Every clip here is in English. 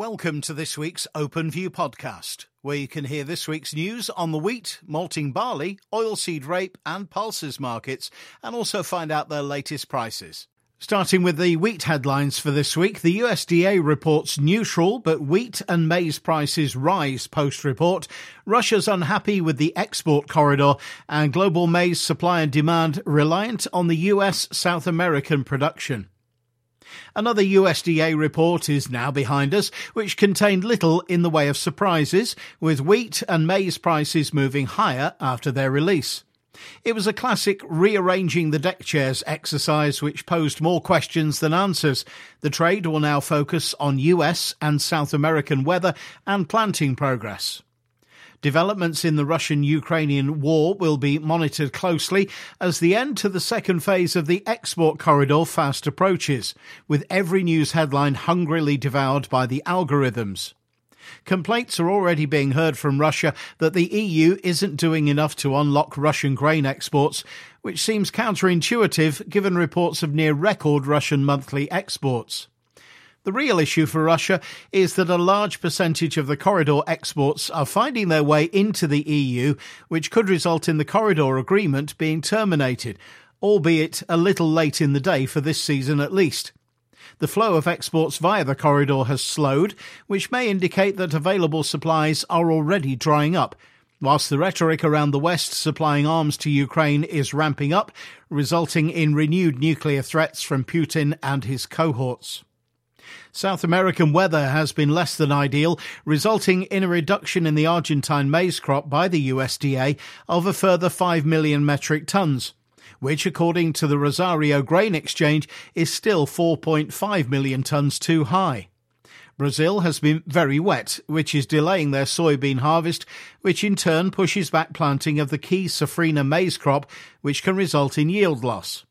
Welcome to this week's Open View podcast, where you can hear this week's news on the wheat, malting barley, oilseed rape, and pulses markets, and also find out their latest prices. Starting with the wheat headlines for this week, the USDA reports neutral, but wheat and maize prices rise post report. Russia's unhappy with the export corridor, and global maize supply and demand reliant on the US South American production. Another USDA report is now behind us, which contained little in the way of surprises, with wheat and maize prices moving higher after their release. It was a classic rearranging the deck chairs exercise which posed more questions than answers. The trade will now focus on US and South American weather and planting progress. Developments in the Russian Ukrainian war will be monitored closely as the end to the second phase of the export corridor fast approaches, with every news headline hungrily devoured by the algorithms. Complaints are already being heard from Russia that the EU isn't doing enough to unlock Russian grain exports, which seems counterintuitive given reports of near record Russian monthly exports. The real issue for Russia is that a large percentage of the corridor exports are finding their way into the EU, which could result in the corridor agreement being terminated, albeit a little late in the day for this season at least. The flow of exports via the corridor has slowed, which may indicate that available supplies are already drying up, whilst the rhetoric around the West supplying arms to Ukraine is ramping up, resulting in renewed nuclear threats from Putin and his cohorts. South American weather has been less than ideal, resulting in a reduction in the Argentine maize crop by the USDA of a further 5 million metric tons, which, according to the Rosario Grain Exchange, is still 4.5 million tons too high. Brazil has been very wet, which is delaying their soybean harvest, which in turn pushes back planting of the key safrinha maize crop, which can result in yield loss.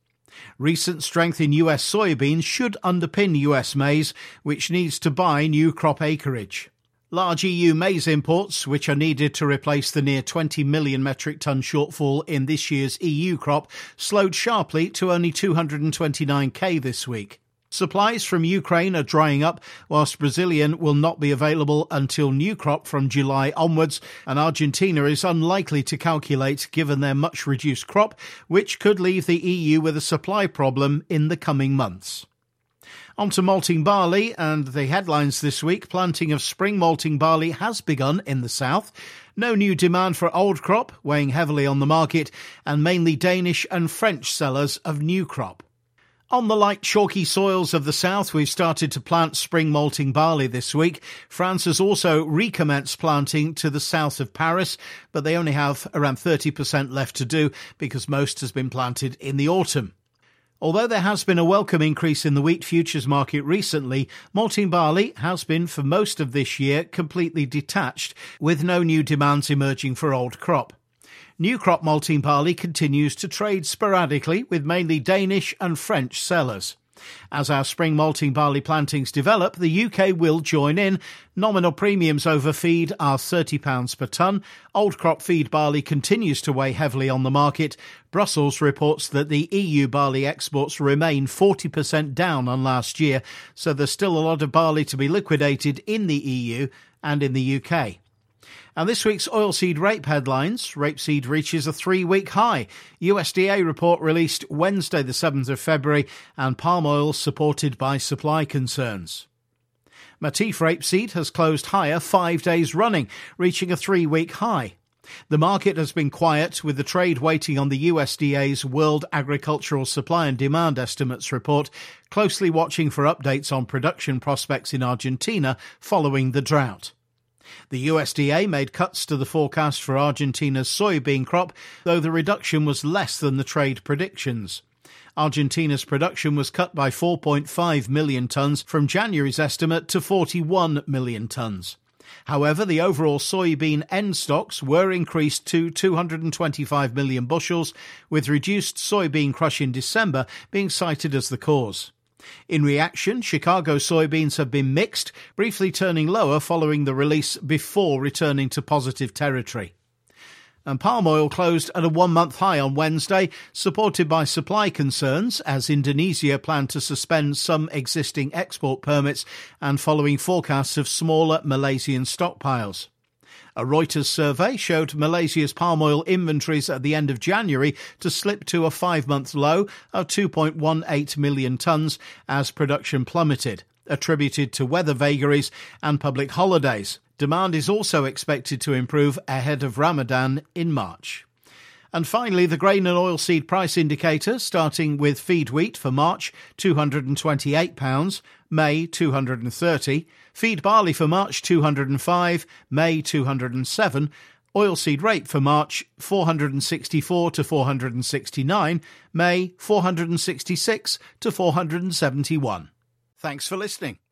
Recent strength in US soybeans should underpin US maize, which needs to buy new crop acreage. Large EU maize imports, which are needed to replace the near 20 million metric ton shortfall in this year's EU crop, slowed sharply to only 229k this week. Supplies from Ukraine are drying up, whilst Brazilian will not be available until new crop from July onwards, and Argentina is unlikely to calculate given their much reduced crop, which could leave the EU with a supply problem in the coming months. On to malting barley and the headlines this week. Planting of spring malting barley has begun in the south. No new demand for old crop, weighing heavily on the market, and mainly Danish and French sellers of new crop. On the light chalky soils of the south, we've started to plant spring malting barley this week. France has also recommenced planting to the south of Paris, but they only have around 30% left to do because most has been planted in the autumn. Although there has been a welcome increase in the wheat futures market recently, malting barley has been for most of this year completely detached, with no new demands emerging for old crop. New crop malting barley continues to trade sporadically with mainly Danish and French sellers. As our spring malting barley plantings develop, the UK will join in. Nominal premiums over feed are £30 per tonne. Old crop feed barley continues to weigh heavily on the market. Brussels reports that the EU barley exports remain 40% down on last year, so there's still a lot of barley to be liquidated in the EU and in the UK. And this week's oilseed rape headlines rapeseed reaches a three week high. USDA report released Wednesday, the 7th of February, and palm oil supported by supply concerns. Matif rapeseed has closed higher five days running, reaching a three week high. The market has been quiet, with the trade waiting on the USDA's World Agricultural Supply and Demand Estimates report, closely watching for updates on production prospects in Argentina following the drought. The USDA made cuts to the forecast for Argentina's soybean crop, though the reduction was less than the trade predictions. Argentina's production was cut by 4.5 million tonnes from January's estimate to 41 million tonnes. However, the overall soybean end stocks were increased to 225 million bushels, with reduced soybean crush in December being cited as the cause. In reaction, Chicago soybeans have been mixed, briefly turning lower following the release before returning to positive territory. And palm oil closed at a one month high on Wednesday, supported by supply concerns as Indonesia planned to suspend some existing export permits and following forecasts of smaller Malaysian stockpiles. A Reuters survey showed Malaysia's palm oil inventories at the end of January to slip to a five month low of 2.18 million tonnes as production plummeted, attributed to weather vagaries and public holidays. Demand is also expected to improve ahead of Ramadan in March. And finally, the grain and oilseed price indicator, starting with feed wheat for March, £228, May 230, feed barley for March 205, May 207, oilseed rape for March 464 to 469, May 466 to 471. Thanks for listening.